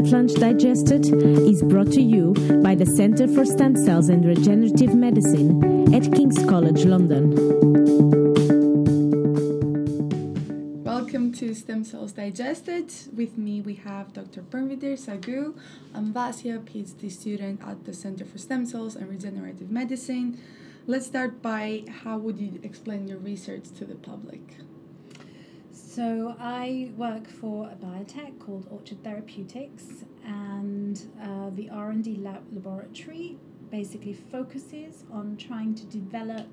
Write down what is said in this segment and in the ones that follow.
at Lunch Digested is brought to you by the Centre for Stem Cells and Regenerative Medicine at King's College London. Welcome to Stem Cells Digested. With me, we have Dr. Pervinder Sagoo. I'm Vassia, PhD student at the Center for Stem Cells and Regenerative Medicine. Let's start by how would you explain your research to the public? So I work for a biotech called Orchard Therapeutics, and uh, the R and D lab laboratory basically focuses on trying to develop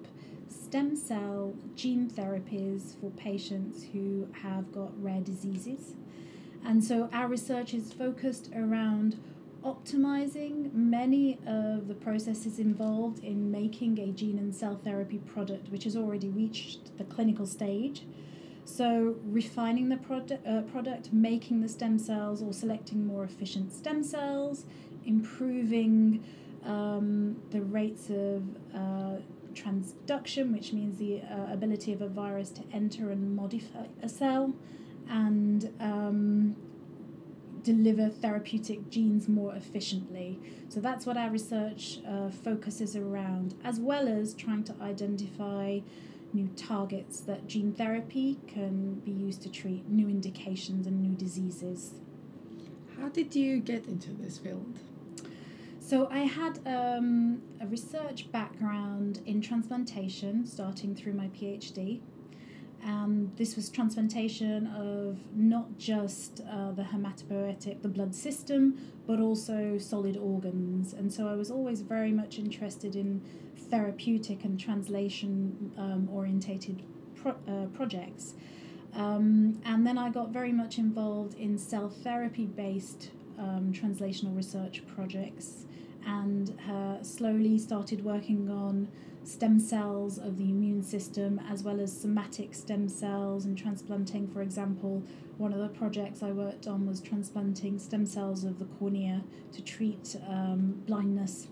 stem cell gene therapies for patients who have got rare diseases. And so our research is focused around optimizing many of the processes involved in making a gene and cell therapy product, which has already reached the clinical stage so, refining the product, uh, product, making the stem cells or selecting more efficient stem cells, improving um, the rates of uh, transduction, which means the uh, ability of a virus to enter and modify a cell, and um, deliver therapeutic genes more efficiently. So that's what our research uh, focuses around, as well as trying to identify new targets that gene therapy can be used to treat new indications and new diseases. How did you get into this field? So, I had um, a research background in transplantation starting through my PhD. And this was transplantation of not just uh, the hematopoietic, the blood system, but also solid organs. And so I was always very much interested in therapeutic and translation um, orientated pro- uh, projects. Um, and then I got very much involved in cell therapy based um, translational research projects and uh, slowly started working on stem cells of the immune system as well as somatic stem cells and transplanting, for example. One of the projects I worked on was transplanting stem cells of the cornea to treat um, blindness.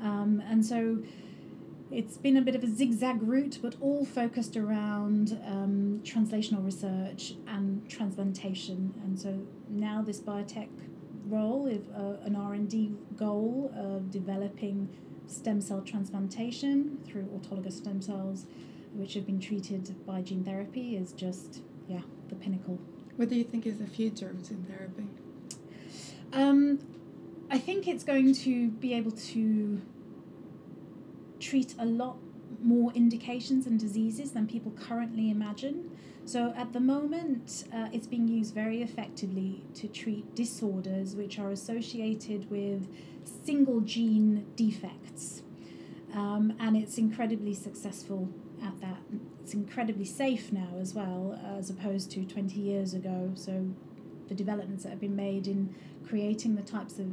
Um, and so it's been a bit of a zigzag route, but all focused around um, translational research and transplantation. And so now this biotech role, if, uh, an R&D goal of developing stem cell transplantation through autologous stem cells, which have been treated by gene therapy, is just, yeah, the pinnacle. What do you think is the future of gene therapy? Um, I think it's going to be able to treat a lot more indications and diseases than people currently imagine. So, at the moment, uh, it's being used very effectively to treat disorders which are associated with single gene defects. Um, and it's incredibly successful at that. It's incredibly safe now as well, as opposed to 20 years ago. So, the developments that have been made in creating the types of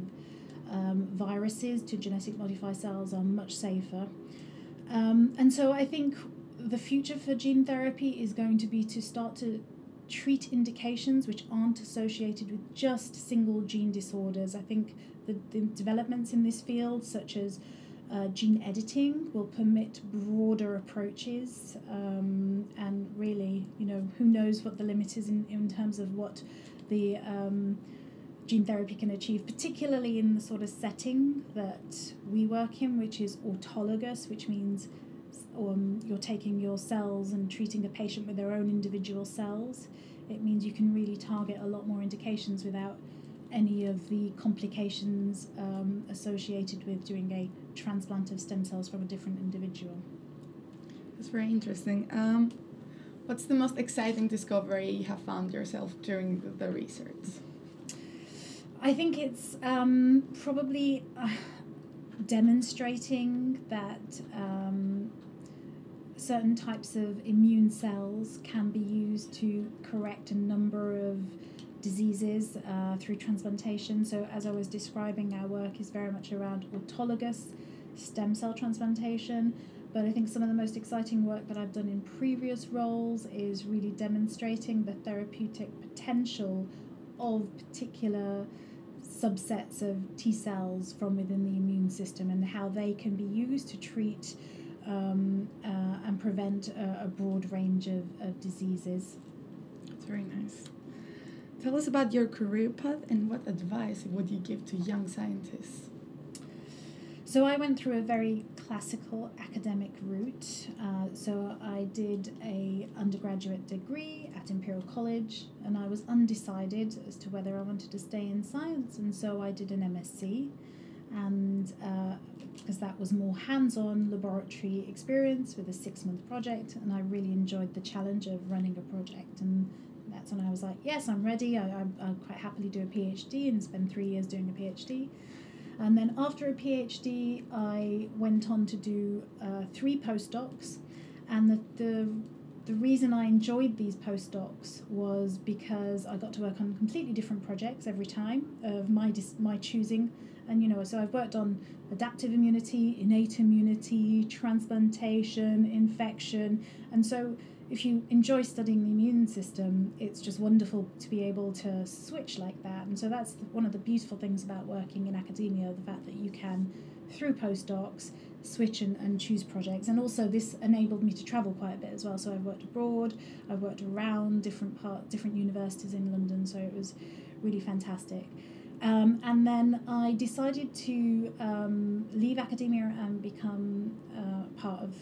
um, viruses to genetic modify cells are much safer. Um, and so I think the future for gene therapy is going to be to start to treat indications which aren't associated with just single gene disorders. I think the, the developments in this field, such as uh, gene editing, will permit broader approaches. Um, and really, you know, who knows what the limit is in, in terms of what the um, gene therapy can achieve, particularly in the sort of setting that we work in, which is autologous, which means um, you're taking your cells and treating a patient with their own individual cells. It means you can really target a lot more indications without any of the complications um, associated with doing a transplant of stem cells from a different individual. That's very interesting. Um, what's the most exciting discovery you have found yourself during the research? I think it's um, probably uh, demonstrating that um, certain types of immune cells can be used to correct a number of diseases uh, through transplantation. So, as I was describing, our work is very much around autologous stem cell transplantation. But I think some of the most exciting work that I've done in previous roles is really demonstrating the therapeutic potential of particular subsets of T cells from within the immune system and how they can be used to treat um, uh, and prevent a, a, broad range of, of diseases. That's very nice. Tell us about your career path and what advice would you give to young scientists? So I went through a very classical academic route. Uh, so I did a undergraduate degree at Imperial College, and I was undecided as to whether I wanted to stay in science, and so I did an MSc, and uh, because that was more hands-on laboratory experience with a six-month project, and I really enjoyed the challenge of running a project and that's when I was like, yes, I'm ready. I, I, I'll quite happily do a PhD and spend three years doing a PhD. And then after a PhD, I went on to do uh, three postdocs. And the, the, the reason I enjoyed these postdocs was because I got to work on completely different projects every time of my, my choosing. And, you know, so I've worked on adaptive immunity, innate immunity, transplantation, infection. And so if you enjoy studying the immune system, it's just wonderful to be able to switch like that. And so that's one of the beautiful things about working in academia the fact that you can, through postdocs, switch and, and choose projects. And also, this enabled me to travel quite a bit as well. So I've worked abroad, I've worked around different part, different universities in London. So it was really fantastic. Um, and then I decided to um, leave academia and become uh, part of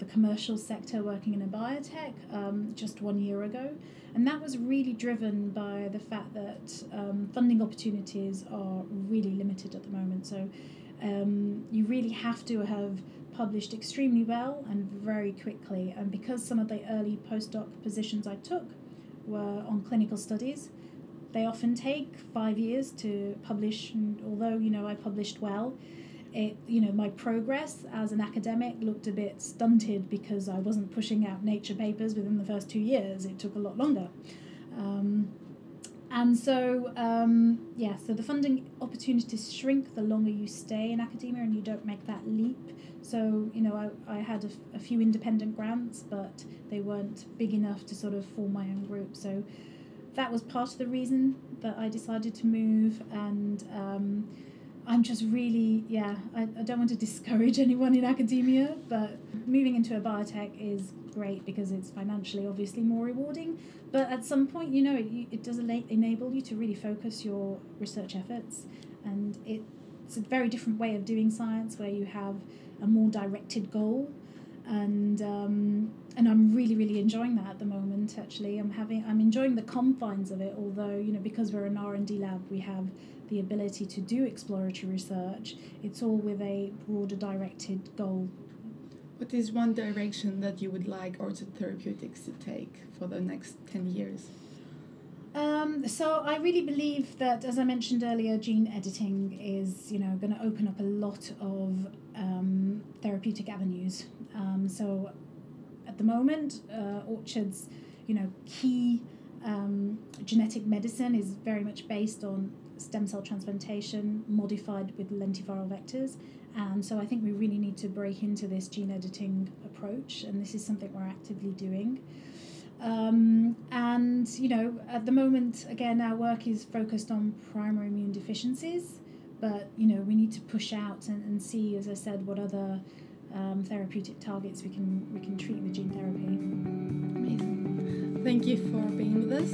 the commercial sector working in a biotech um, just one year ago. And that was really driven by the fact that um, funding opportunities are really limited at the moment. So um, you really have to have published extremely well and very quickly. And because some of the early postdoc positions I took were on clinical studies, they often take five years to publish. And although you know I published well, it you know my progress as an academic looked a bit stunted because I wasn't pushing out nature papers within the first two years. It took a lot longer. Um, and so, um, yeah, so the funding opportunities shrink the longer you stay in academia and you don't make that leap. So, you know, I, I had a few independent grants, but they weren't big enough to sort of form my own group. So that was part of the reason that I decided to move. And um, I'm just really, yeah, I, I don't want to discourage anyone in academia, but moving into a biotech is great because it's financially obviously more rewarding. But at some point, you know, it, it does enable you to really focus your research efforts. And it, it's a very different way of doing science where you have a more directed goal. And um, and I'm really really enjoying that at the moment. Actually, I'm having I'm enjoying the confines of it. Although you know because we're an R and D lab, we have the ability to do exploratory research. It's all with a broader directed goal. What is one direction that you would like Orchard Therapeutics to take for the next 10 years? Um, so I really believe that, as I mentioned earlier, gene editing is you know going to open up a lot of um, therapeutic avenues. Um, so at the moment, uh, Orchard's you know key um, genetic medicine is very much based on stem cell transplantation modified with lentiviral vectors. And so I think we really need to break into this gene editing approach, and this is something we're actively doing. Um, and, you know, at the moment, again, our work is focused on primary immune deficiencies, but, you know, we need to push out and, and see, as I said, what other um, therapeutic targets we can, we can treat with gene therapy. Amazing. Thank you for being with us.